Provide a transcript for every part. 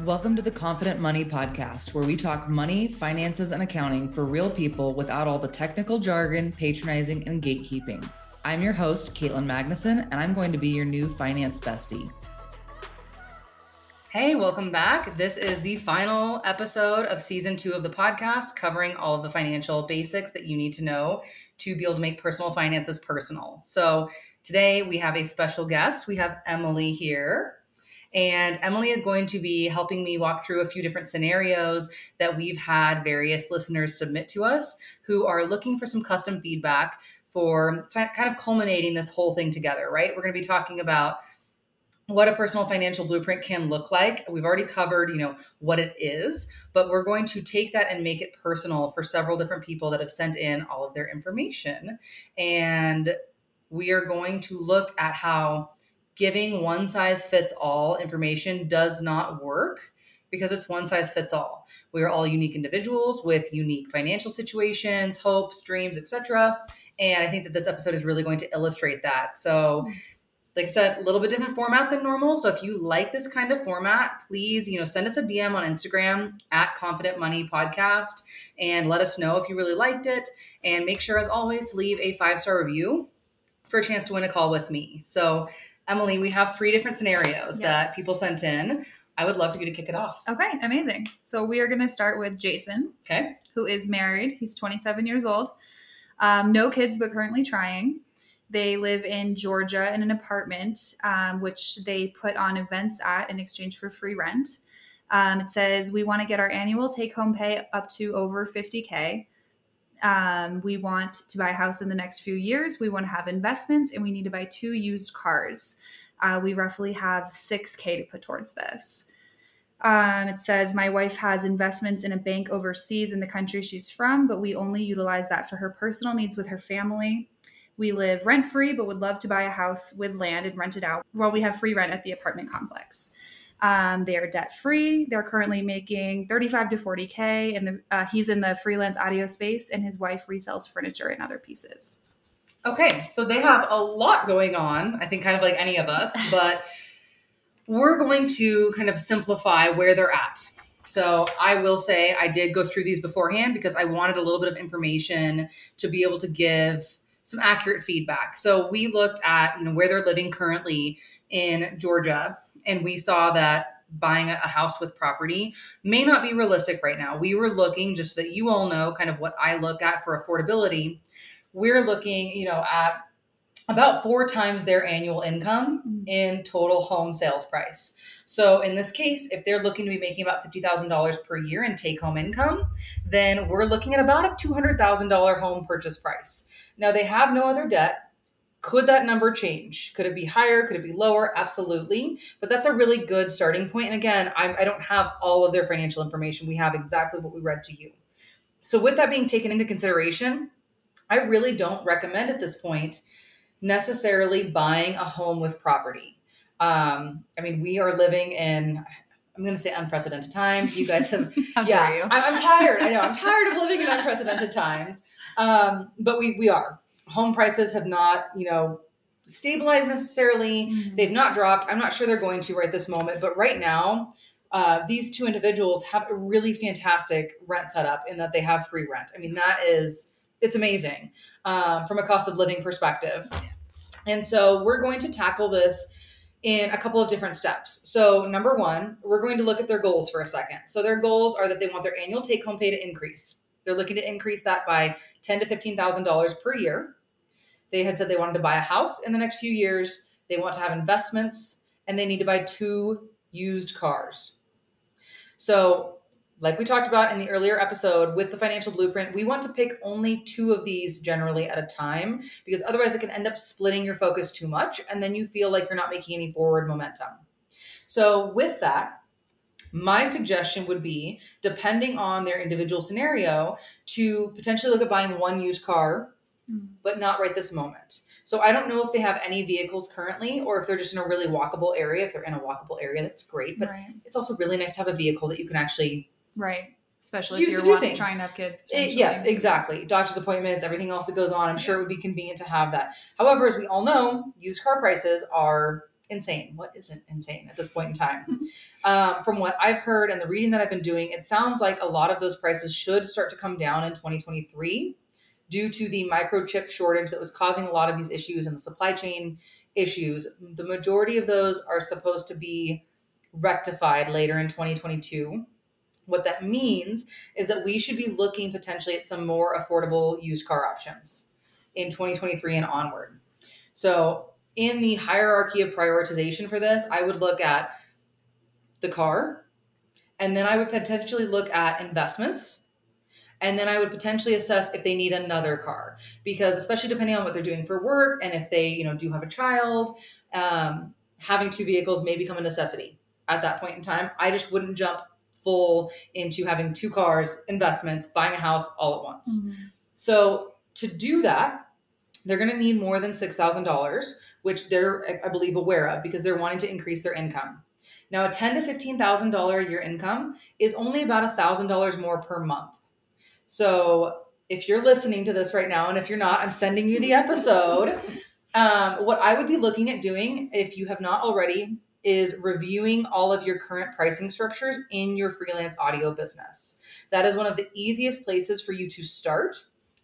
Welcome to the Confident Money Podcast, where we talk money, finances, and accounting for real people without all the technical jargon, patronizing, and gatekeeping. I'm your host, Caitlin Magnuson, and I'm going to be your new finance bestie. Hey, welcome back. This is the final episode of season two of the podcast, covering all of the financial basics that you need to know to be able to make personal finances personal. So, today we have a special guest. We have Emily here. And Emily is going to be helping me walk through a few different scenarios that we've had various listeners submit to us who are looking for some custom feedback for kind of culminating this whole thing together, right? We're going to be talking about what a personal financial blueprint can look like. We've already covered, you know, what it is, but we're going to take that and make it personal for several different people that have sent in all of their information. And we are going to look at how giving one size fits all information does not work because it's one size fits all. We are all unique individuals with unique financial situations, hopes, dreams, etc. And I think that this episode is really going to illustrate that. So, like I said, a little bit different format than normal. So if you like this kind of format, please, you know, send us a DM on Instagram at Confident Money Podcast and let us know if you really liked it. And make sure, as always, to leave a five star review for a chance to win a call with me. So Emily, we have three different scenarios yes. that people sent in. I would love for you to kick it off. Okay, amazing. So we are going to start with Jason. Okay. Who is married. He's 27 years old. Um, no kids, but currently trying. They live in Georgia in an apartment, um, which they put on events at in exchange for free rent. Um, it says we want to get our annual take home pay up to over 50K. Um, we want to buy a house in the next few years. We want to have investments and we need to buy two used cars. Uh, we roughly have 6K to put towards this. Um, it says, My wife has investments in a bank overseas in the country she's from, but we only utilize that for her personal needs with her family. We live rent free, but would love to buy a house with land and rent it out while we have free rent at the apartment complex. Um, they are debt free. They're currently making 35 to 40K, and uh, he's in the freelance audio space, and his wife resells furniture and other pieces. Okay, so they have a lot going on, I think, kind of like any of us, but we're going to kind of simplify where they're at. So I will say I did go through these beforehand because I wanted a little bit of information to be able to give some accurate feedback. So we looked at you know where they're living currently in Georgia and we saw that buying a house with property may not be realistic right now. We were looking just so that you all know kind of what I look at for affordability. We're looking, you know, at about four times their annual income mm. in total home sales price. So in this case, if they're looking to be making about $50,000 per year in take home income, then we're looking at about a $200,000 home purchase price. Now they have no other debt. Could that number change? Could it be higher? Could it be lower? Absolutely. But that's a really good starting point. And again, I, I don't have all of their financial information. We have exactly what we read to you. So, with that being taken into consideration, I really don't recommend at this point necessarily buying a home with property. Um, I mean, we are living in, I'm going to say unprecedented times. You guys have, yeah, I'm, I'm, tired. I know I'm tired of living in unprecedented times. Um, but we, we are, home prices have not, you know, stabilized necessarily. Mm-hmm. They've not dropped. I'm not sure they're going to right this moment, but right now, uh, these two individuals have a really fantastic rent setup in that they have free rent. I mean, that is it's amazing um, from a cost of living perspective. And so we're going to tackle this in a couple of different steps. So, number one, we're going to look at their goals for a second. So, their goals are that they want their annual take home pay to increase. They're looking to increase that by ten to fifteen thousand dollars per year. They had said they wanted to buy a house in the next few years. They want to have investments, and they need to buy two used cars. So, like we talked about in the earlier episode with the financial blueprint, we want to pick only two of these generally at a time because otherwise it can end up splitting your focus too much and then you feel like you're not making any forward momentum. So, with that, my suggestion would be, depending on their individual scenario, to potentially look at buying one used car, mm. but not right this moment. So I don't know if they have any vehicles currently or if they're just in a really walkable area. If they're in a walkable area, that's great. But right. it's also really nice to have a vehicle that you can actually Right. Especially if you're wanting, trying to have kids. It, eh, yes, exactly. Doctor's appointments, everything else that goes on. I'm yeah. sure it would be convenient to have that. However, as we all know, used car prices are insane. What isn't insane at this point in time? um, from what I've heard and the reading that I've been doing, it sounds like a lot of those prices should start to come down in 2023 due to the microchip shortage that was causing a lot of these issues and the supply chain issues. The majority of those are supposed to be rectified later in 2022. What that means is that we should be looking potentially at some more affordable used car options in 2023 and onward. So, in the hierarchy of prioritization for this, I would look at the car, and then I would potentially look at investments and then I would potentially assess if they need another car because especially depending on what they're doing for work and if they you know do have a child, um, having two vehicles may become a necessity at that point in time. I just wouldn't jump full into having two cars, investments, buying a house all at once. Mm-hmm. So to do that, they're going to need more than six thousand dollars, which they're I believe aware of because they're wanting to increase their income. Now, a ten to fifteen thousand dollar a year income is only about a thousand dollars more per month. So if you're listening to this right now, and if you're not, I'm sending you the episode. Um, what I would be looking at doing, if you have not already, is reviewing all of your current pricing structures in your freelance audio business. That is one of the easiest places for you to start.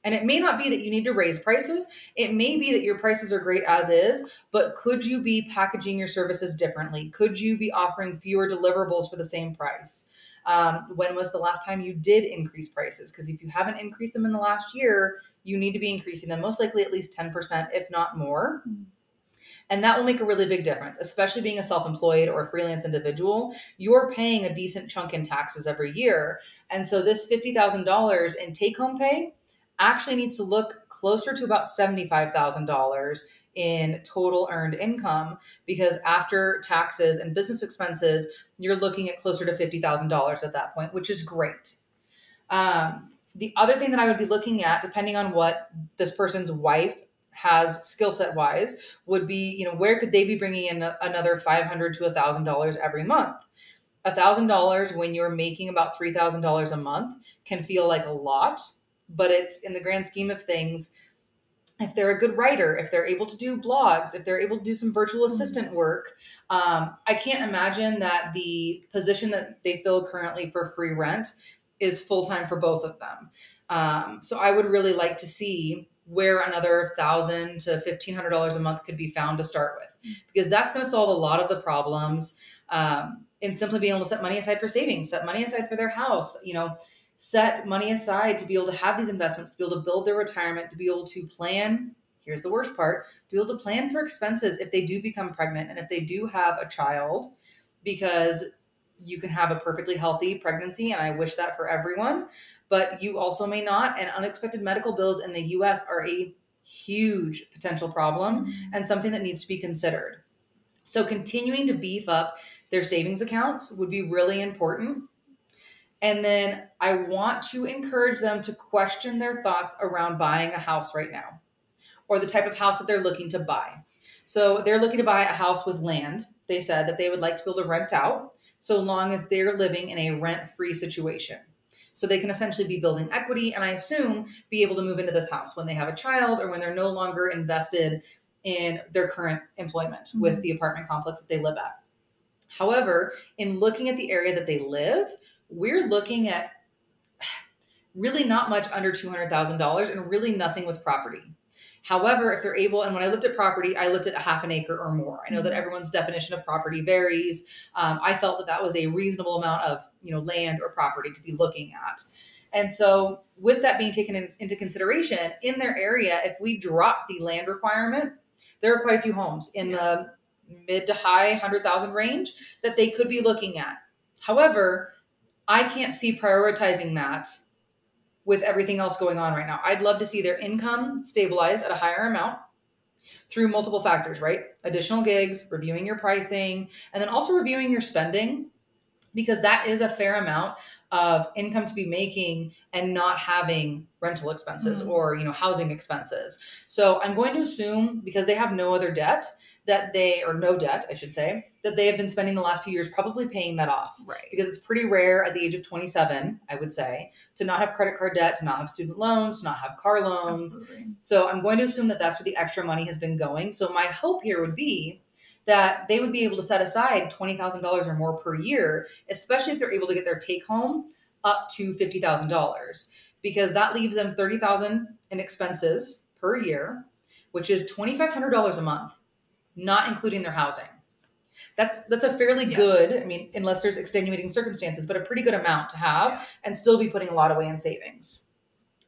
And it may not be that you need to raise prices. It may be that your prices are great as is, but could you be packaging your services differently? Could you be offering fewer deliverables for the same price? Um, when was the last time you did increase prices? Because if you haven't increased them in the last year, you need to be increasing them most likely at least 10%, if not more. Mm-hmm. And that will make a really big difference, especially being a self employed or a freelance individual. You're paying a decent chunk in taxes every year. And so this $50,000 in take home pay actually needs to look closer to about $75,000 in total earned income because after taxes and business expenses, you're looking at closer to $50,000 at that point, which is great. Um, the other thing that I would be looking at, depending on what this person's wife has skill set wise, would be, you know, where could they be bringing in another 500 to $1,000 every month? $1,000 when you're making about $3,000 a month can feel like a lot, but it's in the grand scheme of things, if they're a good writer, if they're able to do blogs, if they're able to do some virtual mm-hmm. assistant work, um, I can't imagine that the position that they fill currently for free rent is full time for both of them. Um, so I would really like to see where another thousand to fifteen hundred dollars a month could be found to start with, because that's going to solve a lot of the problems um, in simply being able to set money aside for savings, set money aside for their house. You know set money aside to be able to have these investments, to be able to build their retirement, to be able to plan. Here's the worst part to be able to plan for expenses if they do become pregnant and if they do have a child, because you can have a perfectly healthy pregnancy, and I wish that for everyone, but you also may not. And unexpected medical bills in the US are a huge potential problem mm-hmm. and something that needs to be considered. So, continuing to beef up their savings accounts would be really important and then I want to encourage them to question their thoughts around buying a house right now or the type of house that they're looking to buy. So they're looking to buy a house with land. They said that they would like to be able to rent out so long as they're living in a rent free situation. So they can essentially be building equity and I assume be able to move into this house when they have a child or when they're no longer invested in their current employment mm-hmm. with the apartment complex that they live at. However, in looking at the area that they live, we're looking at really not much under $200,000 and really nothing with property. However, if they're able, and when I looked at property, I looked at a half an acre or more. I know that mm-hmm. everyone's definition of property varies. Um, I felt that that was a reasonable amount of you know land or property to be looking at. And so, with that being taken in, into consideration, in their area, if we drop the land requirement, there are quite a few homes in yeah. the mid to high hundred thousand range that they could be looking at. However, I can't see prioritizing that with everything else going on right now. I'd love to see their income stabilize at a higher amount through multiple factors, right? Additional gigs, reviewing your pricing, and then also reviewing your spending because that is a fair amount of income to be making and not having rental expenses mm-hmm. or you know housing expenses. So i'm going to assume because they have no other debt that they or no debt i should say that they have been spending the last few years probably paying that off. Right. Because it's pretty rare at the age of 27 i would say to not have credit card debt to not have student loans to not have car loans. Absolutely. so i'm going to assume that that's where the extra money has been going. So my hope here would be that they would be able to set aside $20,000 or more per year, especially if they're able to get their take home up to $50,000 because that leaves them 30,000 in expenses per year, which is $2,500 a month, not including their housing. That's that's a fairly Yeah. good, I mean, unless there's extenuating circumstances, but a pretty good amount to have and still be putting a lot away in savings.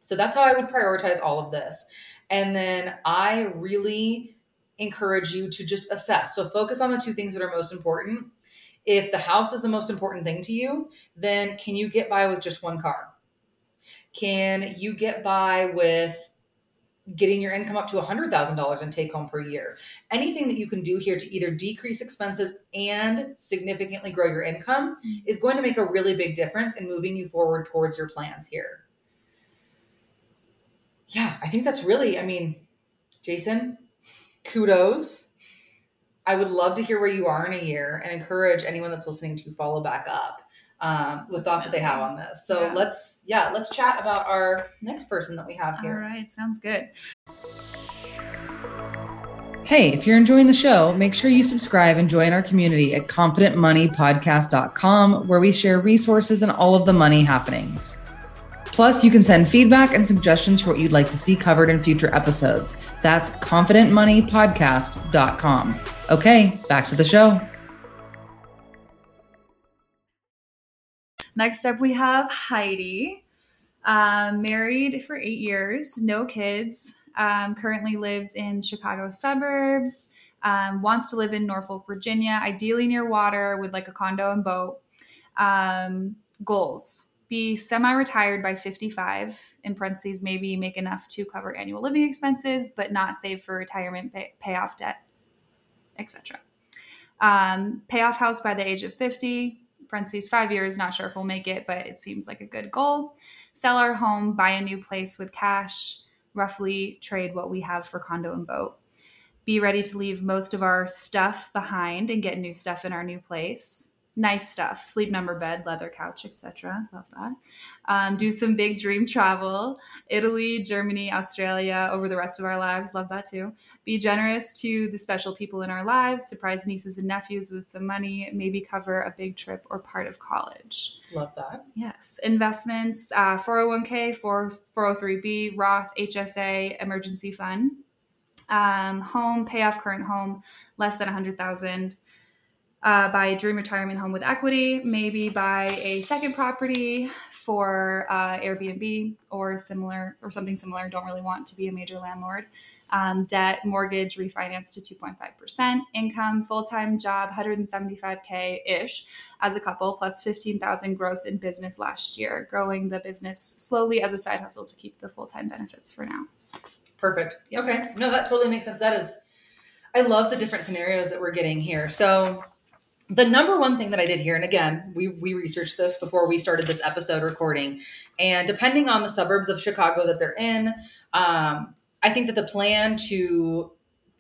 So that's how I would prioritize all of this. And then I really encourage you to just assess. So focus on the two things that are most important. If the house is the most important thing to you, then can you get by with just one car? Can you get by with getting your income up to $100,000 in take home per year? Anything that you can do here to either decrease expenses and significantly grow your income is going to make a really big difference in moving you forward towards your plans here. Yeah, I think that's really, I mean, Jason, kudos. I would love to hear where you are in a year and encourage anyone that's listening to follow back up um, with thoughts that they have on this. So Yeah. let's, yeah, let's chat about our next person that we have here. All right, sounds good. Hey, if you're enjoying the show, make sure you subscribe and join our community at confidentmoneypodcast.com, where we share resources and all of the money happenings. Plus, you can send feedback and suggestions for what you'd like to see covered in future episodes. That's confidentmoneypodcast.com. Okay, back to the show. Next up, we have Heidi. Um, married for eight years, no kids. Um, currently lives in Chicago suburbs. Um, wants to live in Norfolk, Virginia, ideally near water with like a condo and boat. Um, goals be semi retired by 55, in parentheses, maybe make enough to cover annual living expenses, but not save for retirement, pay, pay off debt, etc. Um, pay off house by the age of 50, parentheses, five years, not sure if we'll make it, but it seems like a good goal. Sell our home, buy a new place with cash, roughly trade what we have for condo and boat. Be ready to leave most of our stuff behind and get new stuff in our new place. Nice stuff, sleep number bed, leather couch, etc. Love that. Um, do some big dream travel, Italy, Germany, Australia over the rest of our lives. Love that too. Be generous to the special people in our lives, surprise nieces and nephews with some money, maybe cover a big trip or part of college. Love that. Yes, investments, uh, 401k, 4, 403b, Roth, HSA, emergency fund. Um, home, pay off current home, less than 100000 uh, buy a dream retirement home with equity, maybe buy a second property for uh, Airbnb or similar or something similar. Don't really want to be a major landlord. Um, debt, mortgage, refinance to 2.5%, income, full time job, 175K ish as a couple, plus 15,000 gross in business last year, growing the business slowly as a side hustle to keep the full time benefits for now. Perfect. Okay. No, that totally makes sense. That is, I love the different scenarios that we're getting here. So, the number one thing that I did here, and again, we, we researched this before we started this episode recording, and depending on the suburbs of Chicago that they're in, um, I think that the plan to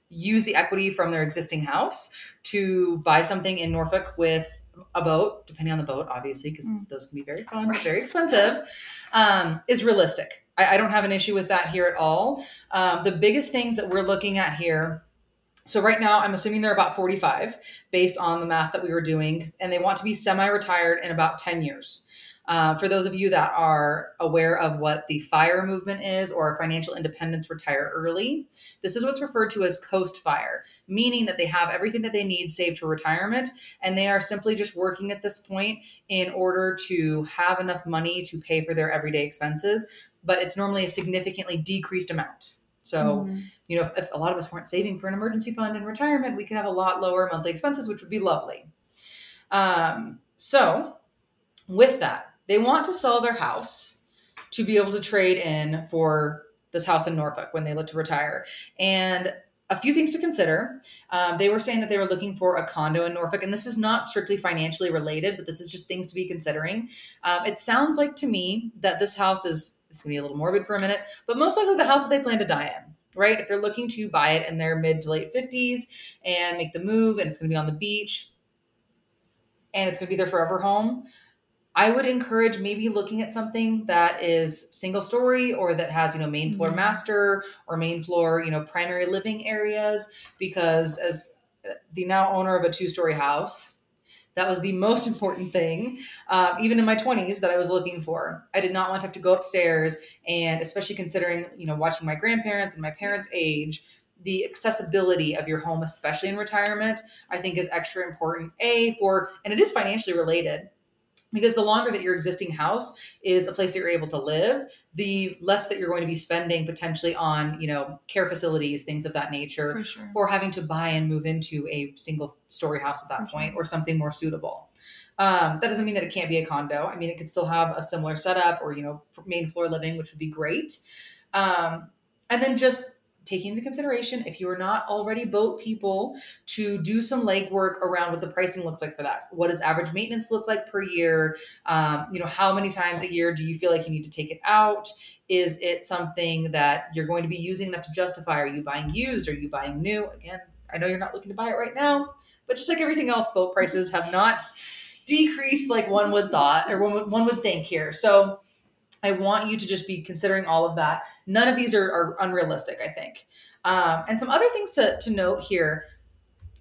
use the equity from their existing house to buy something in Norfolk with a boat, depending on the boat, obviously, because Mm. those can be very fun, but very expensive, um, is realistic. I, I don't have an issue with that here at all. Um, the biggest things that we're looking at here. So right now, I'm assuming they're about 45 based on the math that we were doing, and they want to be semi-retired in about 10 years. Uh, for those of you that are aware of what the FIRE movement is or financial independence retire early, this is what's referred to as coast fire, meaning that they have everything that they need saved for retirement and they are simply just working at this point in order to have enough money to pay for their everyday expenses, but it's normally a significantly decreased amount. So, Mhm. you know, if, if a lot of us weren't saving for an emergency fund in retirement, we could have a lot lower monthly expenses, which would be lovely. Um, so, with that, they want to sell their house to be able to trade in for this house in Norfolk when they look to retire. And a few things to consider. Um, they were saying that they were looking for a condo in Norfolk, and this is not strictly financially related, but this is just things to be considering. Um, it sounds like to me that this house is, it's gonna be a little morbid for a minute, but most likely the house that they plan to die in, right? If they're looking to buy it in their mid to late 50s and make the move, and it's gonna be on the beach, and it's gonna be their forever home, I would encourage maybe looking at something that is single story or that has, you know, main floor Mhm. master or main floor, you know, primary living areas because as the now owner of a two story house. That was the most important thing, um, even in my 20s, that I was looking for. I did not want to have to go upstairs, and especially considering, you know, watching my grandparents and my parents' age, the accessibility of your home, especially in retirement, I think is extra important. A, for, and it is financially related because the longer that your existing house is a place that you're able to live the less that you're going to be spending potentially on you know care facilities things of that nature sure. or having to buy and move into a single story house at that For point sure. or something more suitable um, that doesn't mean that it can't be a condo i mean it could still have a similar setup or you know main floor living which would be great um, and then just taking into consideration if you are not already boat people to do some legwork around what the pricing looks like for that. What does average maintenance look like per year? Um, you know how many times a year do you feel like you need to take it out? Is it something that you're going to be using enough to justify? Are you buying used? Are you buying new? Again i know you're not looking to buy it right now but just like everything else boat prices have not decreased like one would thought or one would, one would think here. So I want you to just be considering all of that. None of these are, are unrealistic, I think. Um, and some other things to, to note here.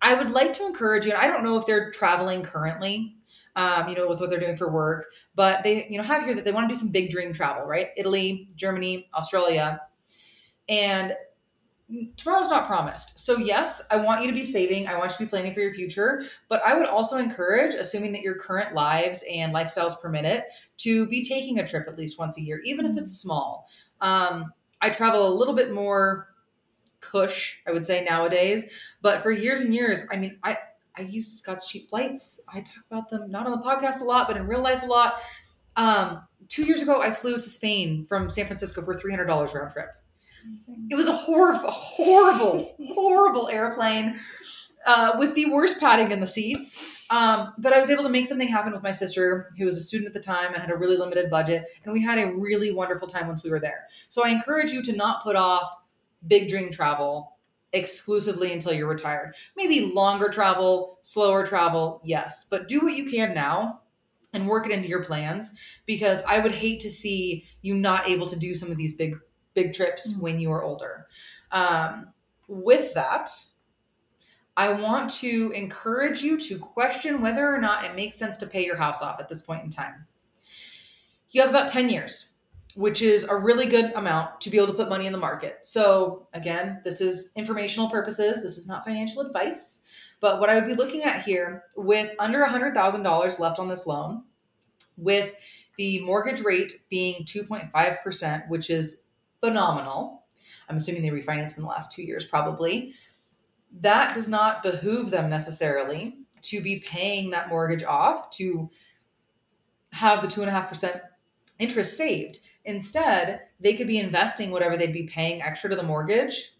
I would like to encourage you, and I don't know if they're traveling currently, um, you know, with what they're doing for work, but they, you know, have here that they want to do some big dream travel, right? Italy, Germany, Australia. And tomorrow's not promised. So yes, I want you to be saving. I want you to be planning for your future, but I would also encourage, assuming that your current lives and lifestyles permit it, to be taking a trip at least once a year, even if it's small. Um, I travel a little bit more cush, I would say nowadays, but for years and years, I mean, I I use Scott's cheap flights. I talk about them not on the podcast a lot, but in real life a lot. Um, two years ago, I flew to Spain from San Francisco for three hundred dollars round trip. It was a horrible, horrible, horrible airplane uh, with the worst padding in the seats. Um, but I was able to make something happen with my sister, who was a student at the time and had a really limited budget. And we had a really wonderful time once we were there. So I encourage you to not put off big dream travel exclusively until you're retired. Maybe longer travel, slower travel, yes. But do what you can now and work it into your plans because I would hate to see you not able to do some of these big big trips Mm. when you are older. Um, with that, I want to encourage you to question whether or not it makes sense to pay your house off at this point in time. You have about 10 years, which is a really good amount to be able to put money in the market. So, again, this is informational purposes, this is not financial advice. But what I would be looking at here with under $100,000 left on this loan, with the mortgage rate being 2.5%, which is phenomenal. I'm assuming they refinanced in the last two years, probably. That does not behoove them necessarily to be paying that mortgage off to have the 2.5% interest saved. Instead, they could be investing whatever they'd be paying extra to the mortgage.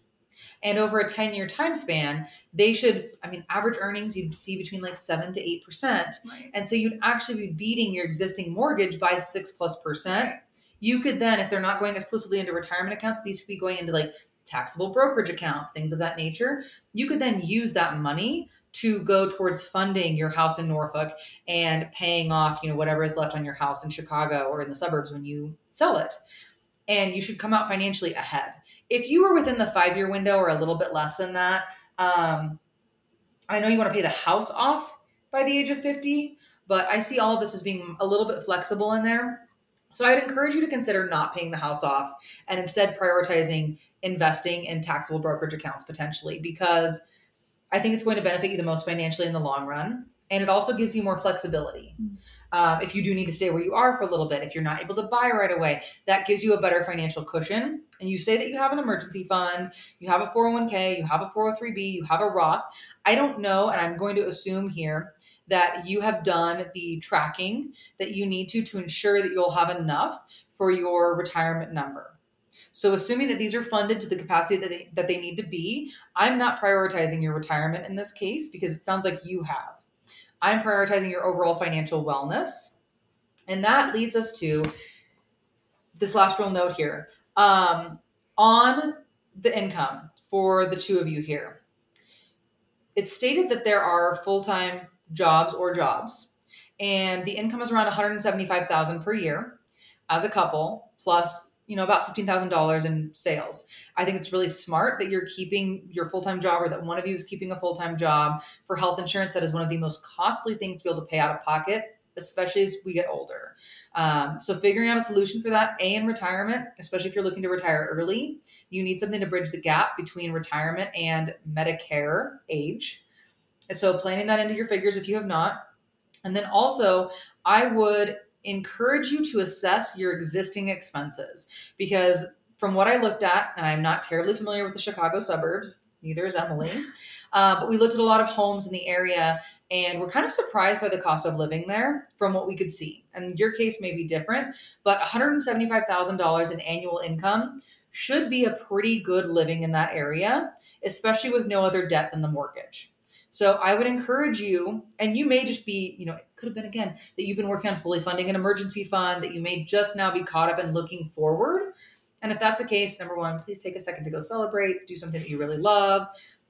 And over a 10 year time span, they should, I mean, average earnings you'd see between like 7 to 8%. Right. And so you'd actually be beating your existing mortgage by six plus percent. You could then, if they're not going exclusively into retirement accounts, these could be going into like taxable brokerage accounts, things of that nature. You could then use that money to go towards funding your house in Norfolk and paying off, you know, whatever is left on your house in Chicago or in the suburbs when you sell it. And you should come out financially ahead. If you were within the five year window or a little bit less than that, um, I know you want to pay the house off by the age of 50, but I see all of this as being a little bit flexible in there. So I'd encourage you to consider not paying the house off and instead prioritizing investing in taxable brokerage accounts potentially because I think it's going to benefit you the most financially in the long run. And it also gives you more flexibility. Mm. Um, if you do need to stay where you are for a little bit, if you're not able to buy right away, that gives you a better financial cushion. And you say that you have an emergency fund, you have a 401k, you have a 403b, you have a Roth. I don't know, and I'm going to assume here that you have done the tracking that you need to to ensure that you'll have enough for your retirement number. So, assuming that these are funded to the capacity that they, that they need to be, I'm not prioritizing your retirement in this case because it sounds like you have. I'm prioritizing your overall financial wellness. And that leads us to this last real note here. Um, on the income for the two of you here, it's stated that there are full time jobs or jobs, and the income is around 175,000 per year as a couple, plus you know about $15000 in sales. I think it's really smart that you're keeping your full-time job or that one of you is keeping a full-time job for health insurance. That is one of the most costly things to be able to pay out of pocket especially as we get older. Um, so figuring out a solution for that a in retirement especially if you're looking to retire early you need something to bridge the gap between retirement and medicare age and so planning that into your figures if you have not and then also i would encourage you to assess your existing expenses because from what I looked at, and I'm not terribly familiar with the Chicago suburbs, neither is Emily, uh, but we looked at a lot of homes in the area and we're kind of surprised by the cost of living there from what we could see. And your case may be different, but $175,000 in annual income should be a pretty good living in that area, especially with no other debt than the mortgage. So I would encourage you, and you may just be, you know, it could have been again that you've been working on fully funding an emergency fund, that you may just now be caught up and looking forward. And if that's the case, number one, please take a second to go celebrate, do something that you really love,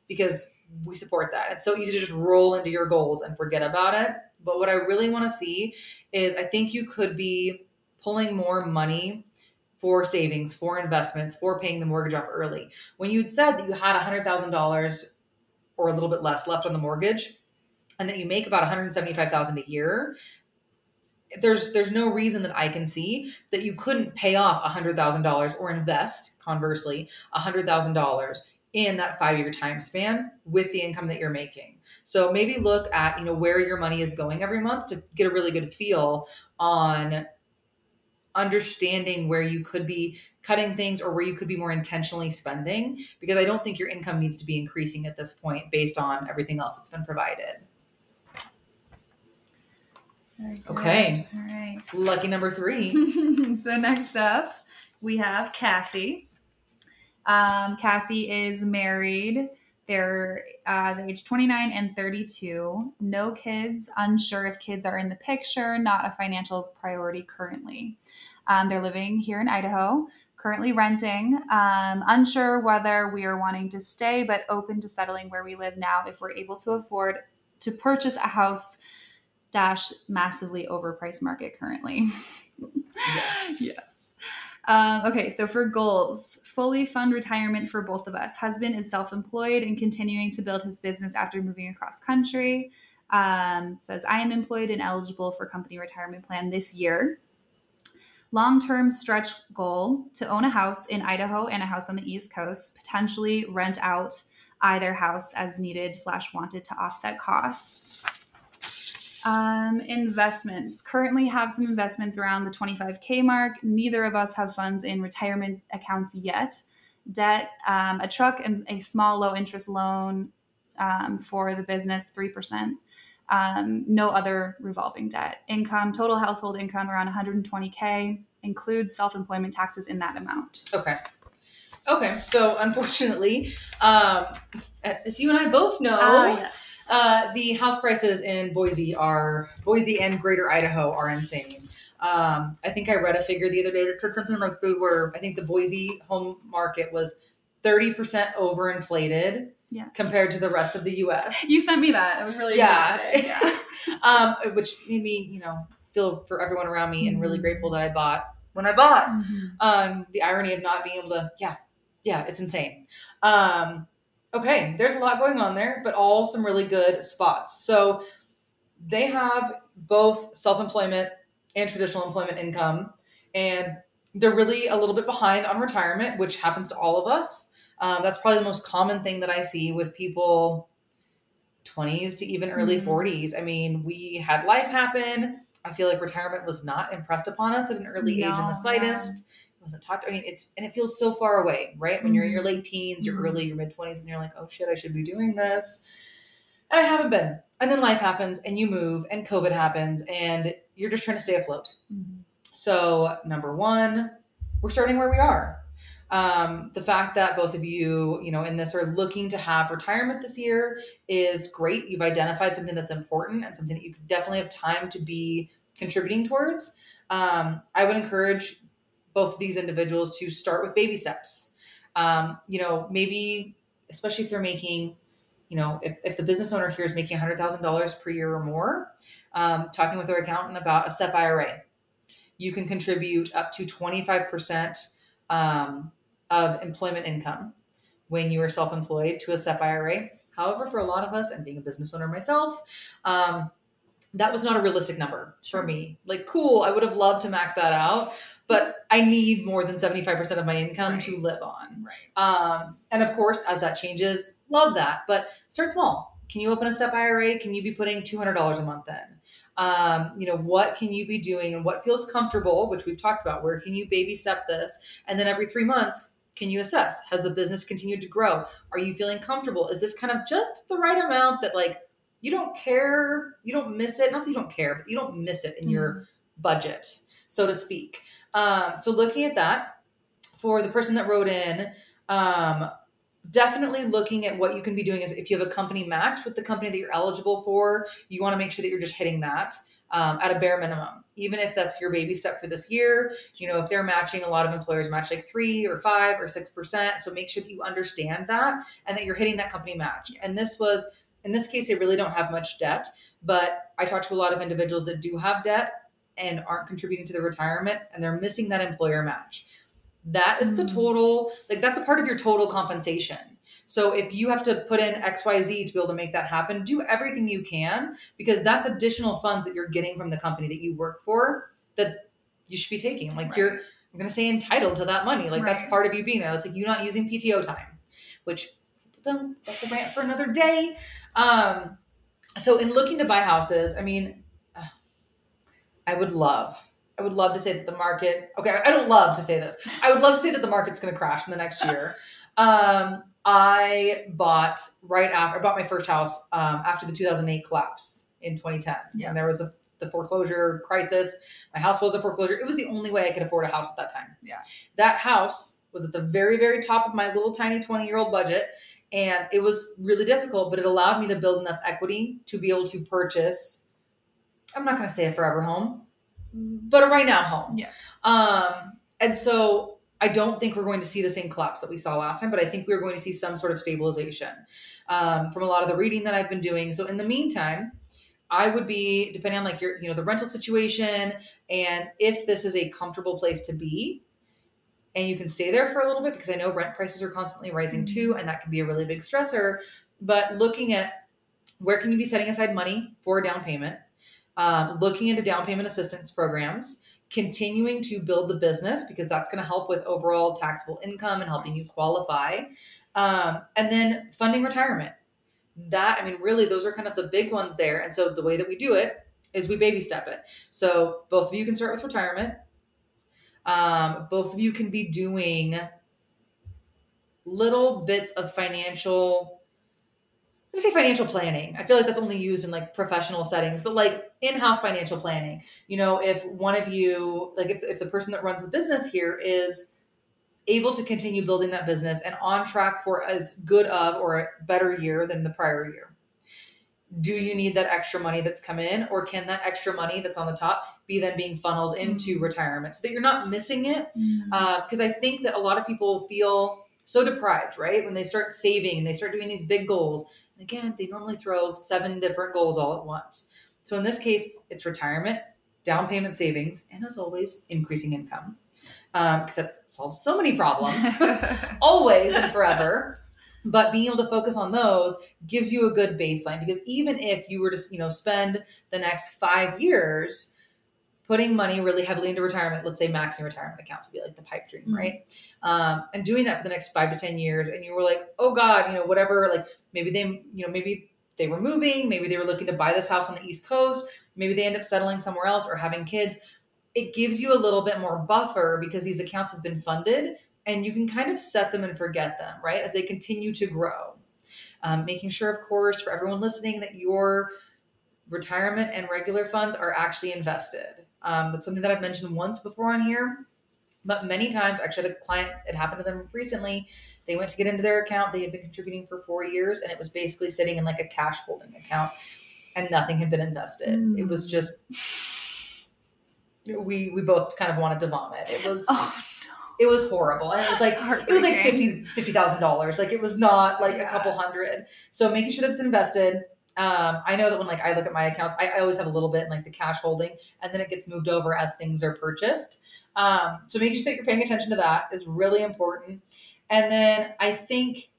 because we support that. It's so easy to just roll into your goals and forget about it. But what I really want to see is I think you could be pulling more money for savings, for investments, for paying the mortgage off early. When you'd said that you had $100,000 or a little bit less left on the mortgage and that you make about 175,000 a year, there's there's no reason that I can see that you couldn't pay off $100,000 or invest conversely $100,000 in that 5-year time span with the income that you're making. So maybe look at, you know, where your money is going every month to get a really good feel on understanding where you could be cutting things or where you could be more intentionally spending because I don't think your income needs to be increasing at this point based on everything else that's been provided. Okay. All right. Lucky number three. so next up, we have Cassie. Um, Cassie is married. They're uh, the age 29 and 32. No kids. Unsure if kids are in the picture. Not a financial priority currently. Um, they're living here in Idaho currently renting. Um, unsure whether we are wanting to stay, but open to settling where we live now if we're able to afford to purchase a house dash massively overpriced market currently. Yes. yes. Um, okay, so for goals, fully fund retirement for both of us. Husband is self employed and continuing to build his business after moving across country. Um, says, I am employed and eligible for company retirement plan this year long term stretch goal to own a house in Idaho and a house on the East Coast, potentially rent out either house as needed slash wanted to offset costs. Um, investments currently have some investments around the 25k mark. Neither of us have funds in retirement accounts yet. Debt, um, a truck, and a small low interest loan um, for the business, 3% um, no other revolving debt. Income, total household income around 120K, includes self employment taxes in that amount. Okay. Okay. So unfortunately, um, as you and I both know, Ah, yes. Uh, the house prices in Boise are Boise and Greater Idaho are insane. Um, I think I read a figure the other day that said something like they were. I think the Boise home market was thirty percent overinflated yeah. compared to the rest of the U.S. You sent me that. It was really Yeah. Yeah. um, which made me, you know, feel for everyone around me and really Mhm. grateful that I bought when I bought. Mhm. Um, the irony of not being able to, yeah, yeah, it's insane. Um, okay, there's a lot going on there, but all some really good spots. So they have both self employment and traditional employment income, and they're really a little bit behind on retirement, which happens to all of us. Um, that's probably the most common thing that I see with people 20s to even early Mhm. 40s. I mean, we had life happen. I feel like retirement was not impressed upon us at an early age in the slightest. Wasn't talked. I mean, it's and it feels so far away, right? When you're in your late teens, your early, your mid 20s, and you're like, oh shit, I should be doing this. And I haven't been. And then life happens, and you move, and COVID happens, and you're just trying to stay afloat. Mhm. So, number one, we're starting where we are. Um, the fact that both of you, you know, in this are looking to have retirement this year is great. You've identified something that's important and something that you definitely have time to be contributing towards. Um, I would encourage both of these individuals to start with baby steps. Um, you know, maybe, especially if they're making, you know, if, if the business owner here is making $100,000 per year or more, um, talking with their accountant about a SEP IRA. You can contribute up to 25% um, of employment income when you are self-employed to a SEP IRA. However, for a lot of us, and being a business owner myself, um, that was not a realistic number Sure. for me. Like, cool, I would have loved to max that out, but I need more than 75% of my income to live on. Right. Um, and of course, as that changes, love that. But start small. Can you open a SEP IRA? Can you be putting $200 a month in? Um, you know, what can you be doing and what feels comfortable, which we've talked about. Where can you baby step this? And then every three months, can you assess? Has the business continued to grow? Are you feeling comfortable? Is this kind of just the right amount that, like, you don't care, you don't miss it? Not that you don't care, but you don't miss it in your budget, so to speak. Um, so looking at that for the person that wrote in, um, definitely looking at what you can be doing is if you have a company match with the company that you're eligible for, you want to make sure that you're just hitting that um, at a bare minimum. Even if that's your baby step for this year, you know, if they're matching, a lot of employers match like three or five or six percent. So make sure that you understand that and that you're hitting that company match. And this was, in this case, they really don't have much debt, but I talked to a lot of individuals that do have debt and aren't contributing to their retirement and they're missing that employer match. That is the Mm. total, like that's a part of your total compensation. So if you have to put in XYZ to be able to make that happen, do everything you can because that's additional funds that you're getting from the company that you work for that you should be taking. Like you're, I'm going to say entitled to that money. Like that's part of you being there. It's like you're not using PTO time, which don't. That's a rant for another day. Um, so in looking to buy houses, I mean, I would love, I would love to say that the market. Okay, I don't love to say this. I would love to say that the market's going to crash in the next year. Um, I bought right after I bought my first house um, after the 2008 collapse in 2010, Yeah. and there was a the foreclosure crisis. My house was a foreclosure. It was the only way I could afford a house at that time. Yeah. That house was at the very, very top of my little tiny 20 year old budget. And it was really difficult, but it allowed me to build enough equity to be able to purchase, I'm not going to say a forever home, but a right now home. Yeah. Um, and so I don't think we're going to see the same collapse that we saw last time, but I think we're going to see some sort of stabilization um, from a lot of the reading that I've been doing. So in the meantime, I would be depending on like your, you know, the rental situation and if this is a comfortable place to be and you can stay there for a little bit because I know rent prices are constantly rising too, and that can be a really big stressor. But looking at where can you be setting aside money for a down payment, um, looking into down payment assistance programs, continuing to build the business because that's going to help with overall taxable income and helping you qualify, um, and then funding retirement. That I mean, really, those are kind of the big ones there. And so the way that we do it is we baby step it. So both of you can start with retirement. Um, both of you can be doing little bits of financial I say financial planning. I feel like that's only used in like professional settings, but like in-house financial planning. You know, if one of you, like if, if the person that runs the business here is able to continue building that business and on track for as good of or a better year than the prior year. Do you need that extra money that's come in, or can that extra money that's on the top be then being funneled into retirement so that you're not missing it Mm. because I think that a lot of people feel so deprived, right? When they start saving and they start doing these big goals. Again, they normally throw seven different goals all at once. So in this case, it's retirement, down payment savings, and as always, increasing income. Um, because that solves so many problems, always and forever. But being able to focus on those gives you a good baseline because even if you were to, you know, spend the next five years putting money really heavily into retirement, let's say maxing retirement accounts would be like the pipe dream, Mhm. right? Um, and doing that for the next five to 10 years. And you were like, oh God, you know, whatever, like maybe they, you know, maybe they were moving, maybe they were looking to buy this house on the East Coast, maybe they end up settling somewhere else or having kids. It gives you a little bit more buffer because these accounts have been funded and you can kind of set them and forget them, right? As they continue to grow. Um, making sure, of course, for everyone listening, that your retirement and regular funds are actually invested. Um, that's something that I've mentioned once before on here, but many times, actually, had a client, it happened to them recently. They went to get into their account. They had been contributing for four years, and it was basically sitting in like a cash holding account, and nothing had been invested. It was Mm. just we we both kind of wanted to vomit. It was oh, it was horrible, and it was like it was like fifty fifty thousand dollars. Like it was not like a couple hundred. So making sure that it's invested, Um, I know that when like I look at my accounts, I, I always have a little bit in like the cash holding, and then it gets moved over as things are purchased. Um, so making sure that you're paying attention to that is really important. And then I think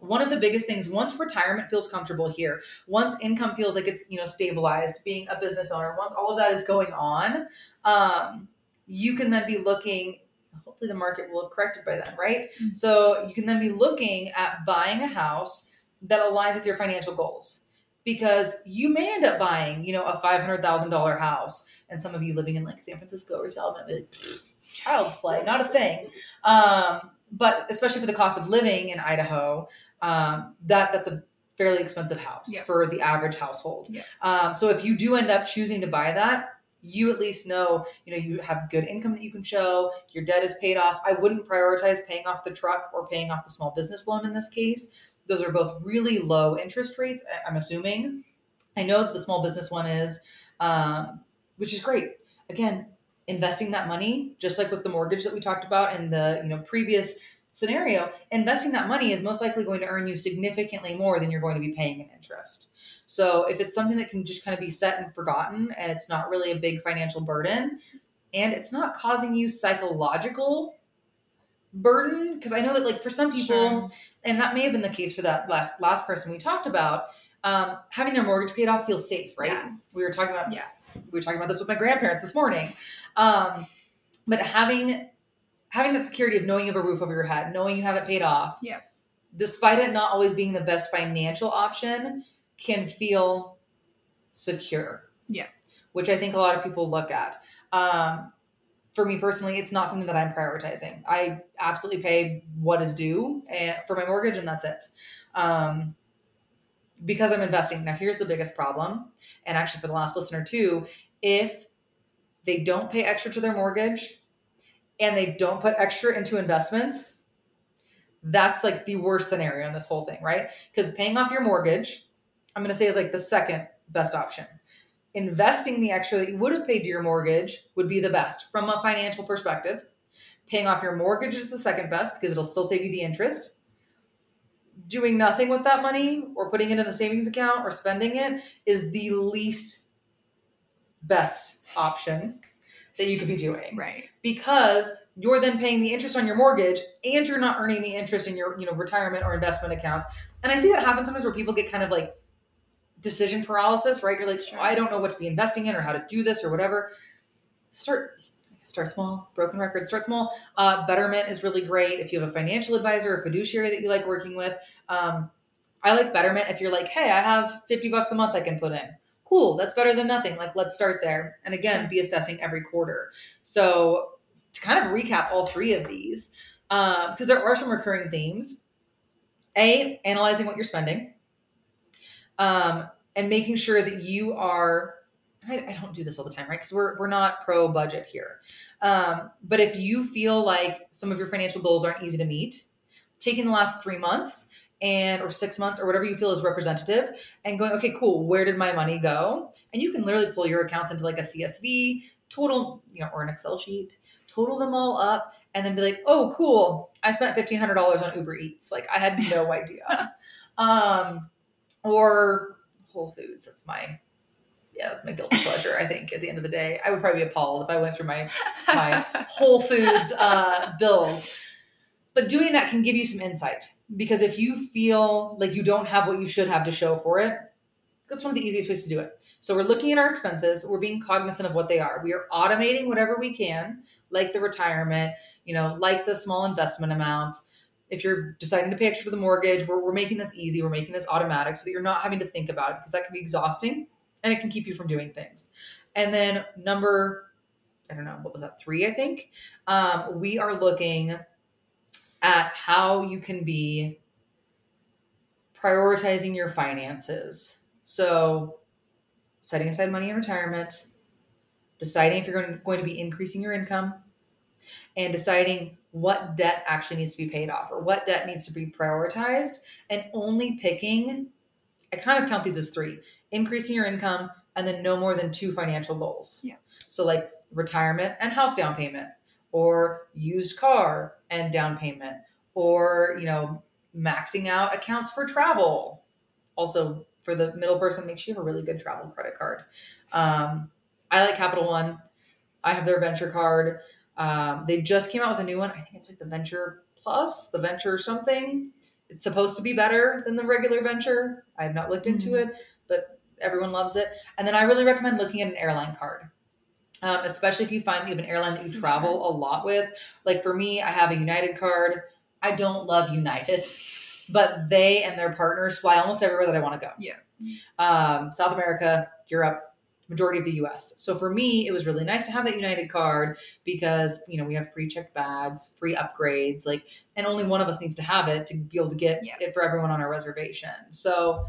one of the biggest things once retirement feels comfortable here once income feels like it's you know stabilized being a business owner once all of that is going on um, you can then be looking hopefully the market will have corrected by then right Mm-hmm. so you can then be looking at buying a house that aligns with your financial goals because you may end up buying you know a $500000 house and some of you living in like san francisco or Salem, child's play not a thing um, but especially for the cost of living in idaho um, that that's a fairly expensive house Yeah. for the average household. Yeah. Um, so if you do end up choosing to buy that, you at least know you know you have good income that you can show. Your debt is paid off. I wouldn't prioritize paying off the truck or paying off the small business loan in this case. Those are both really low interest rates. I'm assuming. I know that the small business one is, um, which is great. Again, investing that money, just like with the mortgage that we talked about in the you know previous scenario, investing that money is most likely going to earn you significantly more than you're going to be paying in interest. So if it's something that can just kind of be set and forgotten and it's not really a big financial burden and it's not causing you psychological burden because I know that like for some people Sure. and that may have been the case for that last last person we talked about um, having their mortgage paid off feels safe right Yeah. we were talking about Yeah. we were talking about this with my grandparents this morning um, but having having that security of knowing you have a roof over your head knowing you have it paid off Yeah. despite it not always being the best financial option can feel secure Yeah. which i think a lot of people look at um, for me personally it's not something that i'm prioritizing. I absolutely pay what is due for my mortgage and that's it. Um, because i'm investing. Now here's the biggest problem and actually for the last listener too if they don't pay extra to their mortgage and they don't put extra into investments that's like the worst scenario in this whole thing right? Because paying off your mortgage i'm going to say is like the second best option investing the extra that you would have paid to your mortgage would be the best from a financial perspective. Paying off your mortgage is the second best because it'll still save you the interest. Doing nothing with that money or putting it in a savings account or spending it is the least best option that you could be doing. Right. because you're then paying the interest on your mortgage and you're not earning the interest in your you know retirement or investment accounts. And i see that happen sometimes where people get kind of like decision paralysis right? You're like Sure. "Oh, i don't know what to be investing in or how to do this or whatever. Start start small. Broken record. Start small. Uh, betterment is really great. If you have a financial advisor or fiduciary that you like working with um, i like betterment. If you're like hey i have 50 bucks a month i can put in. Cool. That's better than nothing. Like let's start there. And again be assessing every quarter. So to kind of recap all three of these because there are some recurring themes. A analyzing what you're spending um, and making sure that you are I, I don't do this all the time right? Because we're, we're not pro budget here. Um, but if you feel like some of your financial goals aren't easy to meet taking the last three months and or six months or whatever you feel is representative and going okay cool where did my money go? And you can literally pull your accounts into like a csv total you know or an excel sheet total them all up and then be like oh cool i spent $1500 on uber eats. Like i had no idea. Um or whole foods that's my yeah that's my guilty pleasure i think at the end of the day i would probably be appalled if i went through my my Whole Foods uh, bills. But doing that can give you some insight because if you feel like you don't have what you should have to show for it, that's one of the easiest ways to do it. So we're looking at our expenses, we're being cognizant of what they are. We are automating whatever we can, like the retirement, you know, like the small investment amounts. If you're deciding to pay extra to the mortgage, we're, we're making this easy, we're making this automatic so that you're not having to think about it because that can be exhausting and it can keep you from doing things. And then number I don't know, what was that, three, I think. Um, we are looking at how you can be prioritizing your finances. So, setting aside money in retirement, deciding if you're going, going to be increasing your income, and deciding what debt actually needs to be paid off or what debt needs to be prioritized, and only picking, I kind of count these as three increasing your income, and then no more than two financial goals. Yeah. So, like retirement and house down payment, or used car and down payment, or, you know, maxing out accounts for travel. Also, for the middle person, make sure you have a really good travel credit card. Um, I like Capital One. I have their venture card. Um, they just came out with a new one. I think it's like the Venture Plus, the Venture something. It's supposed to be better than the regular Venture. I have not looked into Mhm. it, but everyone loves it. And then I really recommend looking at an airline card. Um, especially if you find that you have an airline that you travel a lot with. Like for me, I have a United card. I don't love United, but they and their partners fly almost everywhere that I want to go. Yeah. Um, South America, Europe, majority of the US. So for me, it was really nice to have that United card because, you know, we have free checked bags, free upgrades, like, and only one of us needs to have it to be able to get Yeah. it for everyone on our reservation. So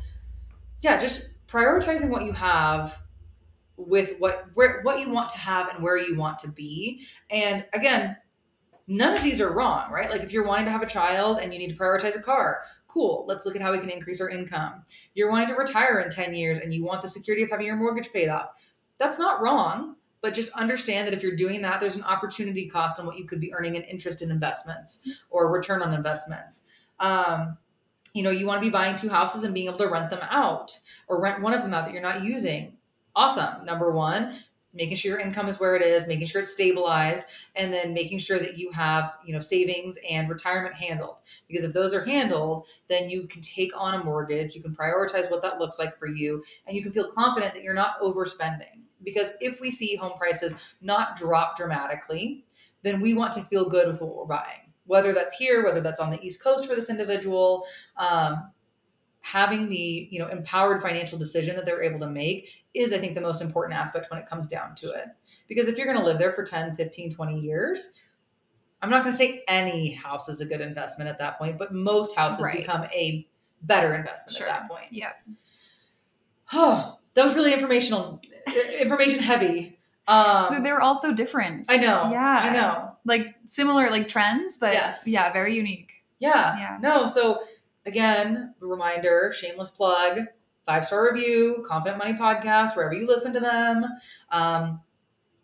yeah, just prioritizing what you have with what where what you want to have and where you want to be. And again, none of these are wrong, right? Like if you're wanting to have a child and you need to prioritize a car, cool. Let's look at how we can increase our income. You're wanting to retire in 10 years and you want the security of having your mortgage paid off. That's not wrong, but just understand that if you're doing that, there's an opportunity cost on what you could be earning in interest in investments or return on investments. Um, you know, you want to be buying two houses and being able to rent them out or rent one of them out that you're not using. Awesome. Number one, making sure your income is where it is, making sure it's stabilized, and then making sure that you have, you know, savings and retirement handled. Because if those are handled, then you can take on a mortgage, you can prioritize what that looks like for you, and you can feel confident that you're not overspending. Because if we see home prices not drop dramatically, then we want to feel good with what we're buying. Whether that's here, whether that's on the East Coast for this individual, um, having the you know empowered financial decision that they're able to make is i think the most important aspect when it comes down to it because if you're going to live there for 10 15 20 years i'm not going to say any house is a good investment at that point but most houses Right. become a better investment Sure. at that point Yeah. oh that was really informational information heavy um They're all so different. i know Yeah. i know Like similar like trends, but Yes. yeah, very unique. Yeah. Yeah. No, so again, reminder, shameless plug, five star review, Confident Money Podcast, wherever you listen to them. Um,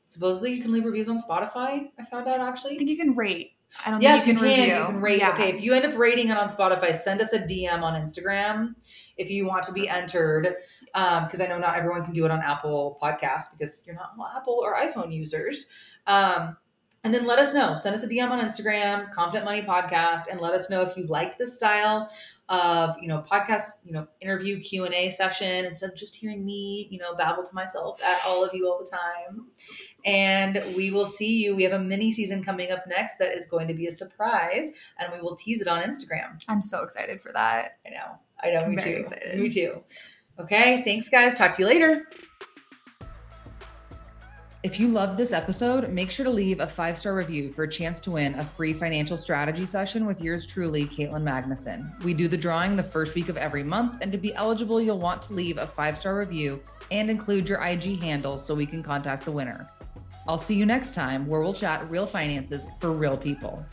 supposedly you can leave reviews on Spotify. I found out actually. I think you can rate. I don't Yes, think you you can. can, review. You can rate. Yeah. Okay, if you end up rating it on Spotify, send us a DM on Instagram if you want to be entered. Because I know not everyone can do it on Apple Podcasts because you're not Apple or iPhone users. Um, and then let us know. Send us a DM on Instagram, Confident Money Podcast, and let us know if you like this style of you know podcast, you know interview Q and A session instead of just hearing me, you know, babble to myself at all of you all the time. And we will see you. We have a mini season coming up next that is going to be a surprise, and we will tease it on Instagram. I'm so excited for that. I know. I know. I'm Me very too. excited. Me too. Okay. Thanks, guys. Talk to you later. If you loved this episode, make sure to leave a five star review for a chance to win a free financial strategy session with yours truly, Caitlin Magnuson. We do the drawing the first week of every month, and to be eligible, you'll want to leave a five star review and include your IG handle so we can contact the winner. I'll see you next time where we'll chat real finances for real people.